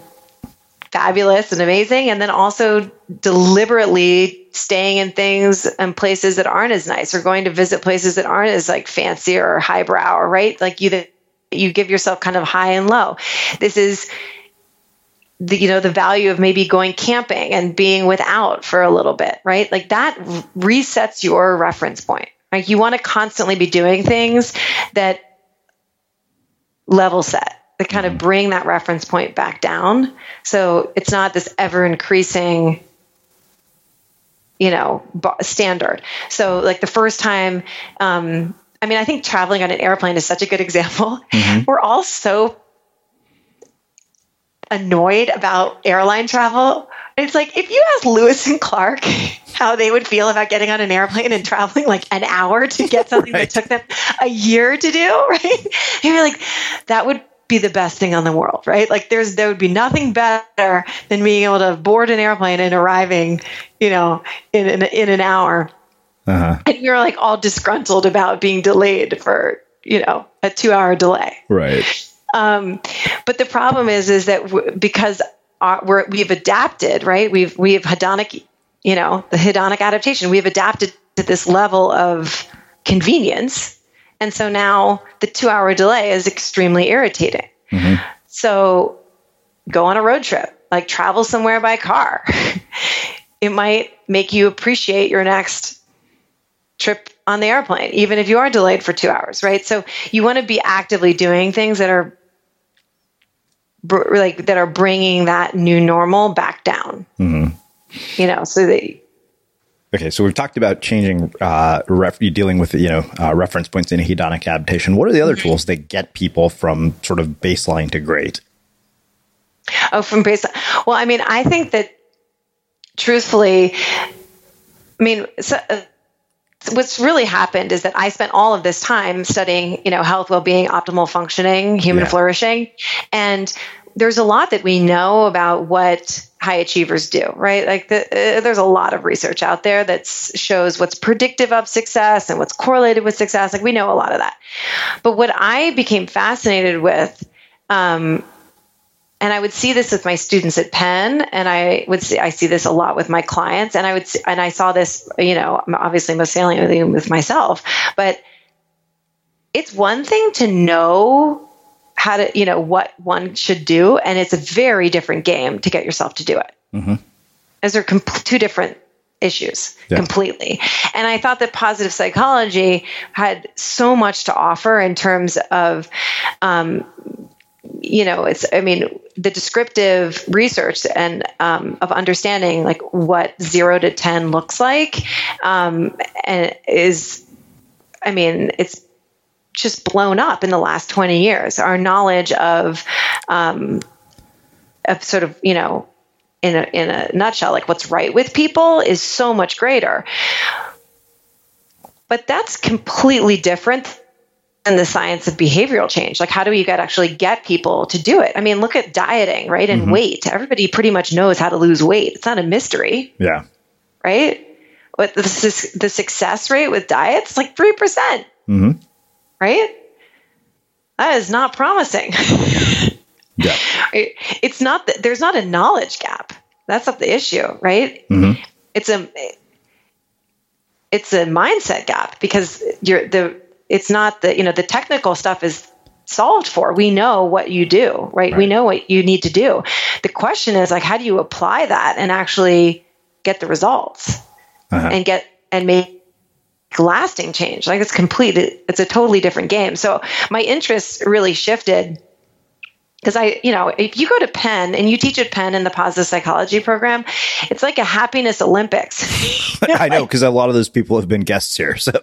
fabulous and amazing. And then also deliberately staying in things and places that aren't as nice or going to visit places that aren't as like fancy or highbrow, right? Like you, that you give yourself kind of high and low. This is, the, you know the value of maybe going camping and being without for a little bit right like that resets your reference point like you want to constantly be doing things that level set that kind of mm-hmm. bring that reference point back down. So it's not this ever increasing you know standard so like the first time um, i mean i think traveling on an airplane is such a good example mm-hmm. we're all so annoyed about airline travel it's like if you ask Lewis and Clark how they would feel about getting on an airplane and traveling like an hour to get something right. that took them a year to do, right? You'd be like, that would be the best thing on the world, right? Like there's there would be nothing better than being able to board an airplane and arriving, you know, in in, in an hour. Uh-huh. And you're like all disgruntled about being delayed for, you know, a 2-hour delay. Right. Um, but the problem is, is that w- because our, we're, we've adapted, right? We've we've hedonic, you know, the hedonic adaptation. We've adapted to this level of convenience, and so now the two-hour delay is extremely irritating. Mm-hmm. So go on a road trip, like travel somewhere by car. it might make you appreciate your next trip on the airplane, even if you are delayed for two hours, right? So you want to be actively doing things that are br- like that are bringing that new normal back down. Mm-hmm. You know, so they. Okay, so we've talked about changing, uh, ref- dealing with you know uh, reference points in hedonic adaptation. What are the other mm-hmm. tools that get people from sort of baseline to great? Oh, from baseline. Well, I mean, I think that truthfully, I mean, so, uh, what's really happened is that I spent all of this time studying, you know, health, well-being, optimal functioning, human yeah. flourishing, and there's a lot that we know about what high achievers do, right? Like the, uh, there's a lot of research out there that shows what's predictive of success and what's correlated with success. Like we know a lot of that. But what I became fascinated with, um, and I would see this with my students at Penn, and I would see I see this a lot with my clients, and I would see, and I saw this, you know, obviously most saliently with myself, but it's one thing to know how to, you know, what one should do. And it's a very different game to get yourself to do it. Mm-hmm. As they're com- two different issues yeah. completely. And I thought that positive psychology had so much to offer in terms of, um, you know, it's, I mean, the descriptive research and um, of understanding like what zero to 10 looks like um, and is, I mean, it's just blown up in the last 20 years. Our knowledge of, um, of sort of, you know, in a, in a nutshell, like what's right with people is so much greater. But that's completely different the science of behavioral change. Like, how do you get actually get people to do it? I mean, look at dieting, right? And mm-hmm. weight. Everybody pretty much knows how to lose weight. It's not a mystery. Yeah. Right? What the, the success rate with diets, like 3%. mm hmm right? That is not promising. yeah. It's not that there's not a knowledge gap. That's not the issue, right? Mm-hmm. It's a it's a mindset gap because you're the it's not that you know the technical stuff is solved for. We know what you do, right? right? We know what you need to do. The question is like how do you apply that and actually get the results uh-huh. and get and make lasting change. Like it's complete, it's a totally different game. So my interests really shifted because I, you know, if you go to Penn and you teach at Penn in the positive psychology program, it's like a happiness Olympics. I know because a lot of those people have been guests here. So.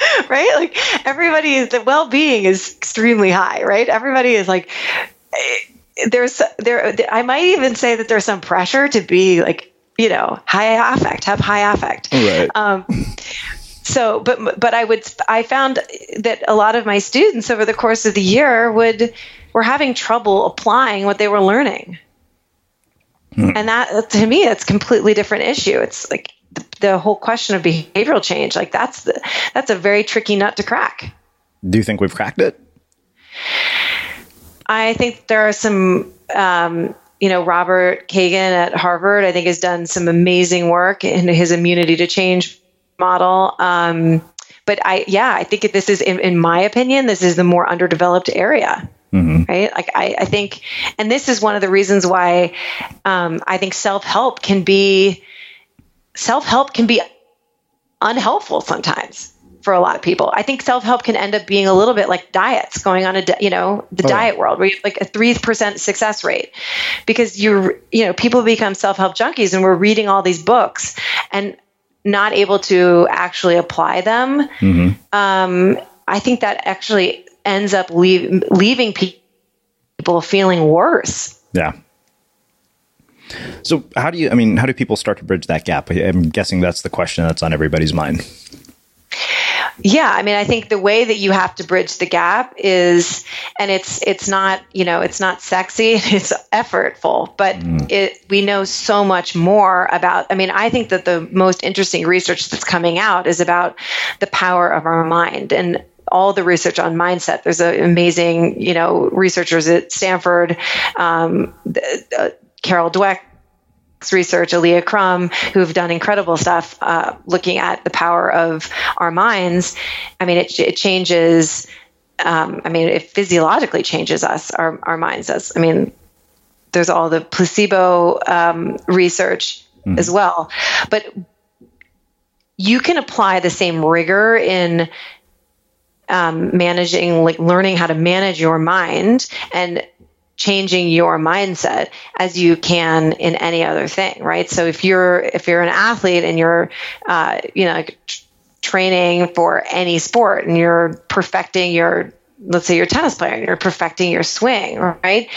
right? Like everybody is the well-being is extremely high, right? Everybody is like eh, there's there I might even say that there's some pressure to be like you know, high affect, have high affect. Right. Um, so, but but I would I found that a lot of my students over the course of the year would were having trouble applying what they were learning, hmm. and that to me it's a completely different issue. It's like the, the whole question of behavioral change. Like that's the that's a very tricky nut to crack. Do you think we've cracked it? I think there are some um, you know, Robert Kegan at Harvard, I think, has done some amazing work in his immunity to change model. Um, but I, yeah, I think this is, in, in, my opinion, this is the more underdeveloped area. Mm-hmm. Right. Like, I, I, think, and this is one of the reasons why um, I think self help can be, self help can be unhelpful sometimes for a lot of people. I think self help can end up being a little bit like diets, going on a di- you know the oh, diet world where you have like a three percent success rate because you're you know people become self help junkies and we're reading all these books and not able to actually apply them. Mm-hmm. Um, I think that actually ends up leave, leaving people feeling worse. Yeah. So how do you? I mean, how do people start to bridge that gap? I'm guessing that's the question that's on everybody's mind. Yeah, I mean, I think the way that you have to bridge the gap is, and it's it's not you know it's not sexy, it's effortful, but mm. it we know so much more about. I mean, I think that the most interesting research that's coming out is about the power of our mind and all the research on mindset. There's an amazing, you know, researchers at Stanford, um, uh, Carol Dweck research, Alia Crum, who have done incredible stuff uh, looking at the power of our minds. I mean, it, it changes. Um, I mean, it physiologically changes us, our, our minds does. I mean, there's all the placebo um, research mm. as well. But you can apply the same rigor in um, managing, like learning how to manage your mind and changing your mindset as you can in any other thing right? So if you're if you're an athlete and you're uh, you know training for any sport and you're perfecting your let's say you're a tennis player and you're perfecting your swing right?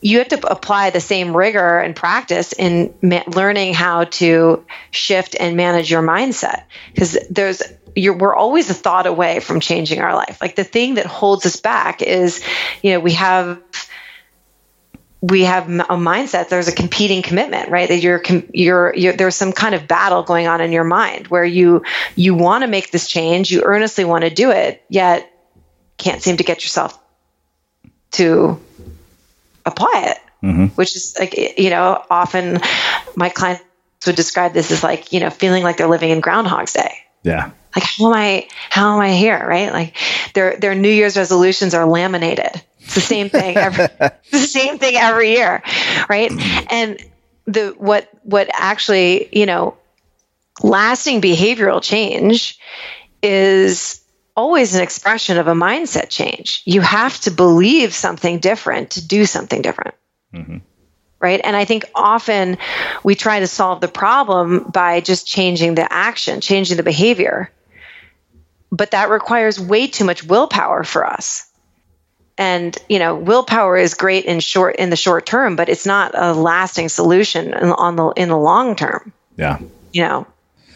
You have to apply the same rigor and practice in ma- learning how to shift and manage your mindset. Because there's you're, we're always a thought away from changing our life. Like the thing that holds us back is you know we have we have a mindset there's a competing commitment right that you're, you're you're there's some kind of battle going on in your mind where you you want to make this change you earnestly want to do it yet can't seem to get yourself to apply it, mm-hmm. which is like, you know, often my clients would describe this as like, you know, feeling like they're living in Groundhog's Day. Yeah. Like, how am I, how am I here? Right. Like their, their New Year's resolutions are laminated. It's the same thing. Every, the same thing every year. Right. And the, what, what actually, you know, lasting behavioral change is always an expression of a mindset change. You have to believe something different to do something different. Mm-hmm. Right. And I think often we try to solve the problem by just changing the action, changing the behavior. But that requires way too much willpower for us. And you know, willpower is great in short in the short term, but it's not a lasting solution on the in the long term. Yeah. You know,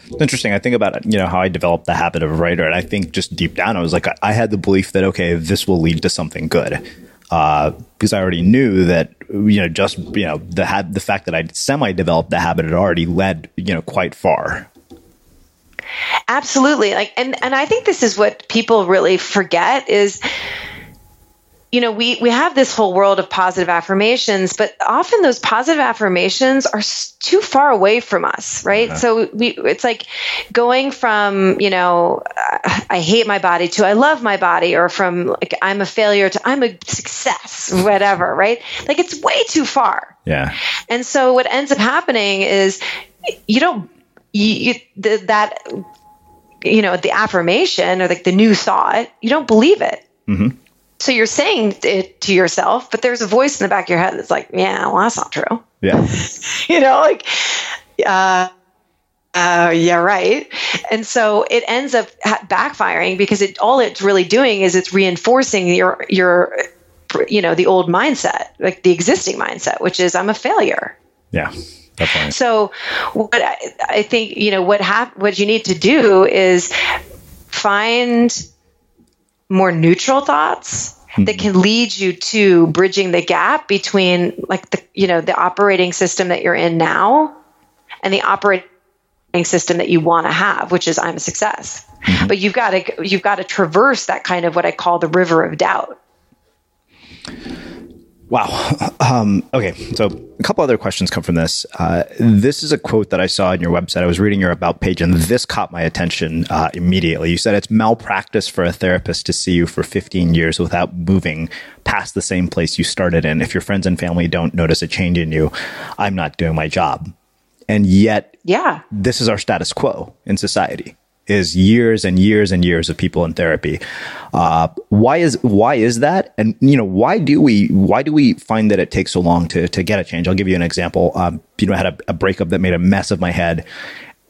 it's interesting. I think about you know how I developed the habit of a writer, and I think just deep down, I was like, I had the belief that okay, this will lead to something good, uh, because I already knew that you know just you know the ha- the fact that I semi developed the habit had already led you know quite far. Absolutely, like and and I think this is what people really forget is you know, we, we have this whole world of positive affirmations, but often those positive affirmations are too far away from us, right? Uh-huh. So we, it's like going from, you know, I hate my body to I love my body, or from like I'm a failure to I'm a success, whatever, right? Like it's way too far. Yeah. And so what ends up happening is you don't, you, you the, that, you know, the affirmation or like the new thought, you don't believe it. Mm-hmm so you're saying it to yourself, but there's a voice in the back of your head that's like, yeah, well, that's not true. Yeah. you know, like, uh, uh, yeah, right. And so it ends up backfiring because it all it's really doing is it's reinforcing your your you know the old mindset, like the existing mindset, which is I'm a failure. Yeah. Definitely. So what I, I think you know what hap- what you need to do is find more neutral thoughts that can lead you to bridging the gap between like the you know the operating system that you're in now and the operating system that you want to have which is i'm a success. Mm-hmm. but you've got to you've got to traverse that kind of what i call the river of doubt Wow. Um, okay. So a couple other questions come from this. Uh, this is a quote that I saw on your website. I was reading your about page and this caught my attention uh, immediately. You said it's malpractice for a therapist to see you for 15 years without moving past the same place you started in. If your friends and family don't notice a change in you, I'm not doing my job. And yet, yeah, this is our status quo in society is years and years and years of people in therapy. Uh, why is why is that? And you know why do we why do we find that it takes so long to to get a change? I'll give you an example. Um, you know, I had a, a breakup that made a mess of my head.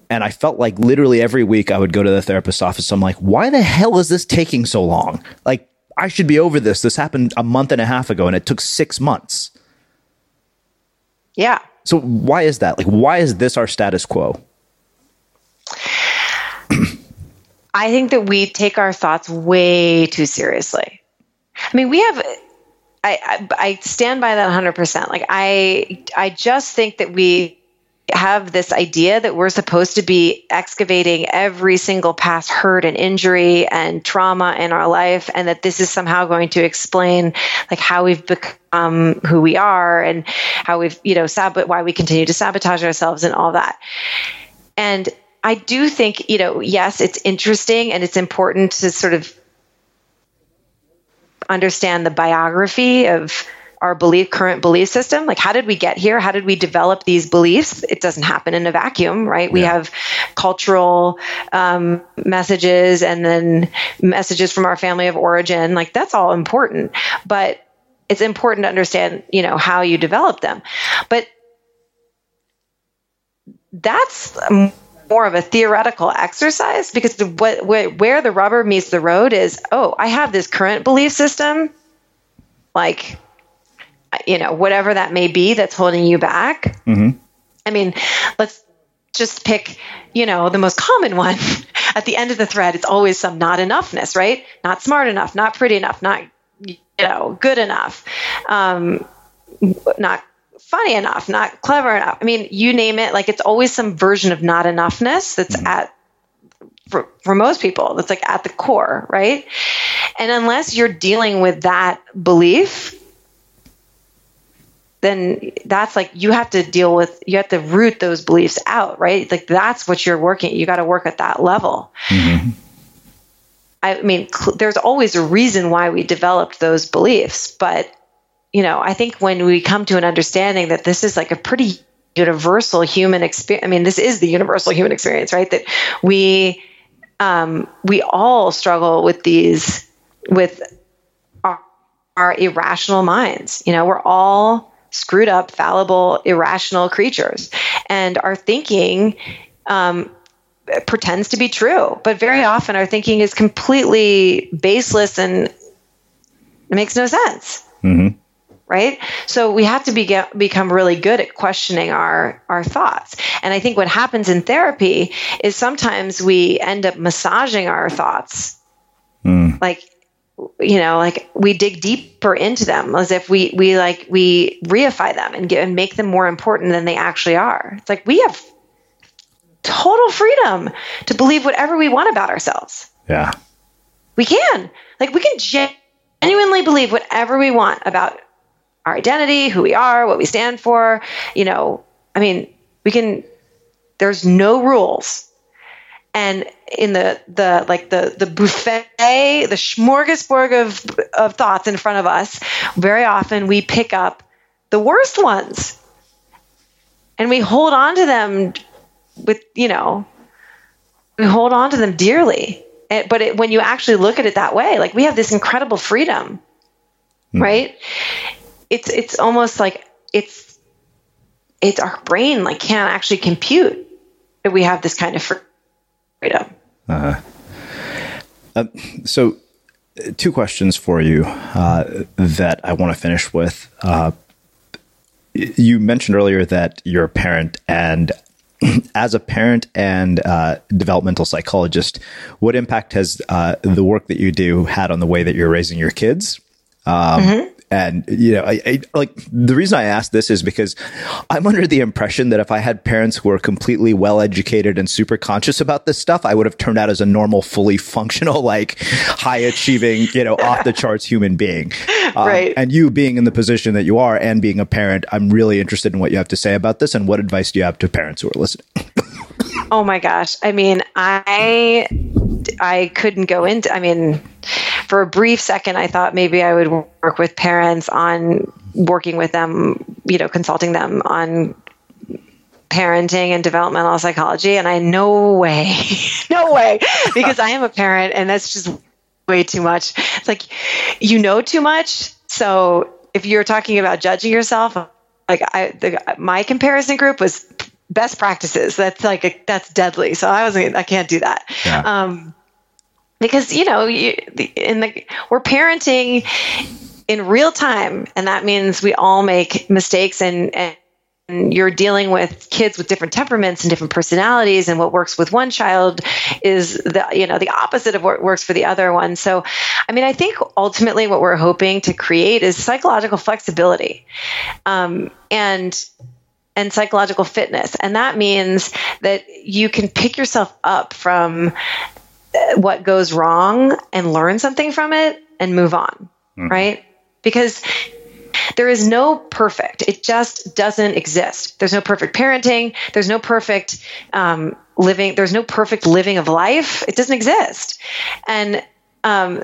And I felt like literally every week I would go to the therapist's office. I'm like, why the hell is this taking so long? Like, I should be over this. This happened a month and a half ago and it took six months. Yeah. So why is that? Like, why is this our status quo? I think that we take our thoughts way too seriously. I mean, we have. I, I, stand by that 100%. Like I I just think that we have this idea that we're supposed to be excavating every single past hurt and injury and trauma in our life and that this is somehow going to explain like how we've become who we are and how we've you know sab- why we continue to sabotage ourselves and all that and I do think, you know, yes, it's interesting and it's important to sort of understand the biography of our belief current belief system. Like how did we get here? How did we develop these beliefs? It doesn't happen in a vacuum right? Yeah. we have cultural um, messages and then messages from our family of origin. Like that's all important but it's important to understand you know how you develop them. But that's more of a theoretical exercise because the, what, where the rubber meets the road is oh i have this current belief system like you know, whatever that may be that's holding you back. Mm-hmm. I mean, let's just pick, you know, the most common one. At the end of the thread, it's always some not enoughness, right? Not smart enough, not pretty enough, not, you know, good enough, um, not funny enough, not clever enough. I mean, you name it, like it's always some version of not enoughness that's mm-hmm. at for, for most people that's like at the core, right? And unless you're dealing with that belief, then that's like you have to deal with you have to root those beliefs out right like that's what you're working you got to work at that level mm-hmm. i mean cl- there's always a reason why we developed those beliefs but you know i think when we come to an understanding that this is like a pretty universal human experience i mean this is the universal human experience right that we um, we all struggle with these with our, our irrational minds you know we're all screwed up, fallible, irrational creatures. And our thinking um, pretends to be true, but very often our thinking is completely baseless and it makes no sense. Mm-hmm. Right? So we have to be get, become really good at questioning our, our thoughts. And I think what happens in therapy is sometimes we end up massaging our thoughts. Mm. Like you know like we dig deeper into them as if we we like we reify them and get and make them more important than they actually are it's like we have total freedom to believe whatever we want about ourselves yeah we can like we can genuinely believe whatever we want about our identity who we are what we stand for you know i mean we can there's no rules. And in the the like the the buffet the smorgasbord of of thoughts in front of us very often we pick up the worst ones. And we hold on to them with you know we hold on to them dearly. But it, when you actually look at it that way like we have this incredible freedom mm. right it's it's almost like it's it's our brain like can't actually compute that we have this kind of freedom. Uh-huh. Uh, so, two questions for you uh, that I want to finish with. Uh, you mentioned earlier that you're a parent, and as a parent and uh, developmental psychologist, what impact has uh, the work that you do had on the way that you're raising your kids? Um, mm-hmm. And you know, I, I, like the reason I ask this is because I'm under the impression that if I had parents who were completely well educated and super conscious about this stuff, I would have turned out as a normal, fully functional, like high achieving, you know, off the charts human being. Um, right. And you being in the position that you are and being a parent, I'm really interested in what you have to say about this and what advice do you have to parents who are listening? oh my gosh. I mean, I I couldn't go into I mean for a brief second, I thought maybe I would work with parents on working with them, you know, consulting them on parenting and developmental psychology. And I, no way, no way, because I am a parent and that's just way too much. It's like, you know, too much. So if you're talking about judging yourself, like I, the, my comparison group was best practices. That's like, a, that's deadly. So I wasn't, I can't do that. Yeah. Um, because you know you, in the we're parenting in real time and that means we all make mistakes and, and you're dealing with kids with different temperaments and different personalities and what works with one child is the you know the opposite of what works for the other one. So i mean i think ultimately what we're hoping to create is psychological flexibility um, and and psychological fitness. And that means that you can pick yourself up from what goes wrong and learn something from it and move on, mm-hmm. right? Because there is no perfect. It just doesn't exist. There's no perfect parenting. There's no perfect um, living. There's no perfect living of life. It doesn't exist. And um,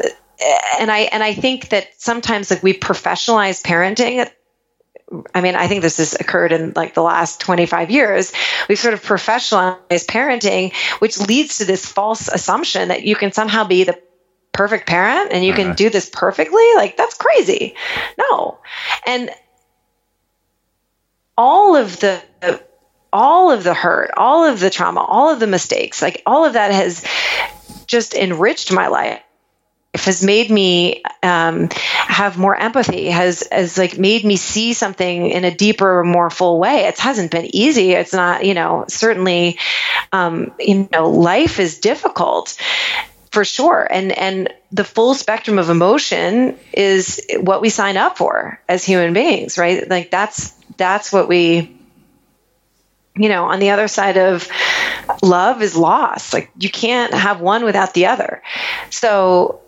and I and I think that sometimes like we professionalize parenting I mean, I think this has occurred in like the last 25 years. We've sort of professionalized parenting, which leads to this false assumption that you can somehow be the perfect parent and you uh-huh. can do this perfectly. Like, that's crazy. No. And all of the, all of the hurt, all of the trauma, all of the mistakes, like all of that has just enriched my life has made me um, have more empathy has has like made me see something in a deeper more full way it hasn't been easy it's not you know certainly um, you know life is difficult for sure and and the full spectrum of emotion is what we sign up for as human beings right like that's that's what we you know, on the other side of love is loss. Like you can't have one without the other. So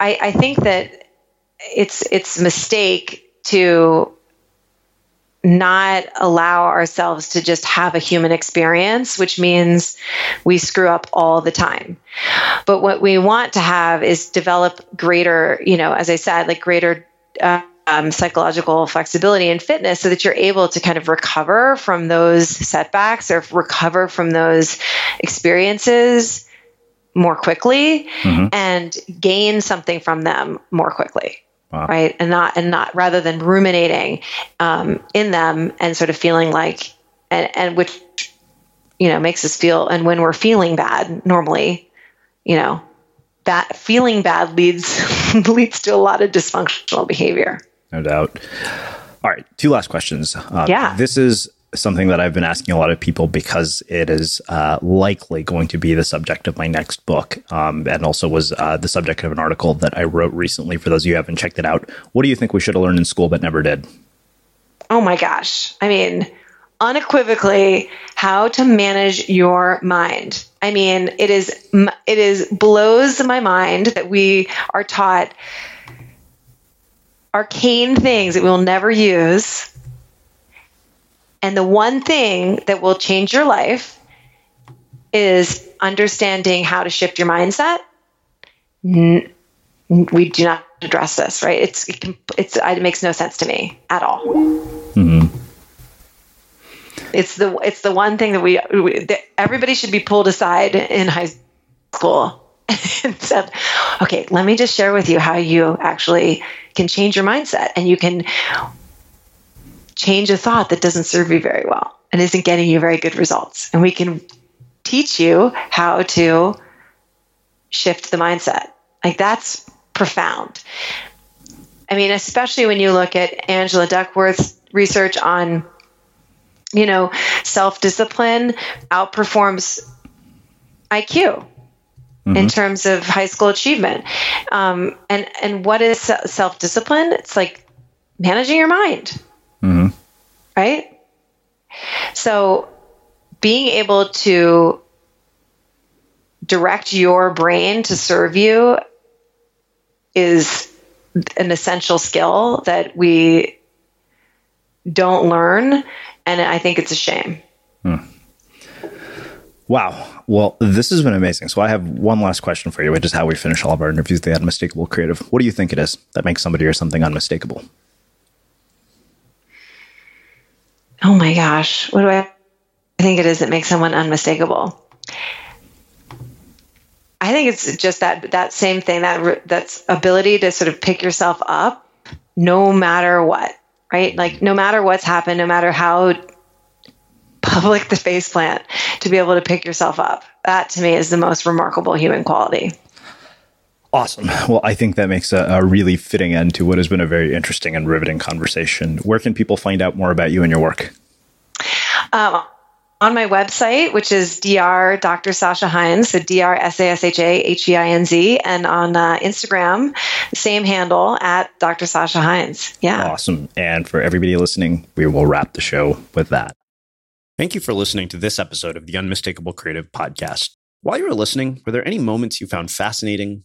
I, I think that it's it's a mistake to not allow ourselves to just have a human experience, which means we screw up all the time. But what we want to have is develop greater, you know, as I said, like greater uh, um, psychological flexibility and fitness so that you're able to kind of recover from those setbacks or recover from those experiences more quickly mm-hmm. and gain something from them more quickly wow. right and not and not rather than ruminating um, in them and sort of feeling like and, and which you know makes us feel and when we're feeling bad normally you know that feeling bad leads leads to a lot of dysfunctional behavior no doubt. All right, two last questions. Um, yeah. This is something that I've been asking a lot of people because it is uh, likely going to be the subject of my next book, um, and also was uh, the subject of an article that I wrote recently. For those of you who haven't checked it out, what do you think we should have learned in school but never did? Oh my gosh! I mean, unequivocally, how to manage your mind. I mean, it is it is blows my mind that we are taught arcane things that we'll never use. And the one thing that will change your life is understanding how to shift your mindset. We do not address this, right? It's it, it's it makes no sense to me at all. Mm-hmm. It's the it's the one thing that we, we that everybody should be pulled aside in high school and said, "Okay, let me just share with you how you actually can change your mindset and you can change a thought that doesn't serve you very well and isn't getting you very good results. And we can teach you how to shift the mindset. Like that's profound. I mean, especially when you look at Angela Duckworth's research on, you know, self discipline outperforms IQ mm-hmm. in terms of high school achievement. Um, and and what is self discipline? It's like managing your mind, mm-hmm. So being able to direct your brain to serve you is an essential skill that we don't learn and i think it's a shame hmm. Wow. Well, this has been amazing. So I have one last question for you, which is how we finish all of our interviews, the unmistakable creative. What do you think it is that makes somebody or something unmistakable? Oh my gosh. What do I think it is that makes someone unmistakable? I think it's just that that same thing that that's ability to sort of pick yourself up no matter what, right? Like no matter what's happened, no matter how public the face plant to be able to pick yourself up. That to me is the most remarkable human quality. Awesome. Well, I think that makes a, a, really fitting end to what has been a very interesting and riveting conversation. Where can people find out more about you and your work? Um, on my website, which is Dr. Dr. Sasha Heinz, so D R S A S H A H E I N Z, and on uh, Instagram, same handle at Dr. Sasha Heinz. Yeah. Awesome. And for everybody listening, we will wrap the show with that. Thank you for listening to this episode of the Unmistakable Creative Podcast. While you were listening, were there any moments you found fascinating,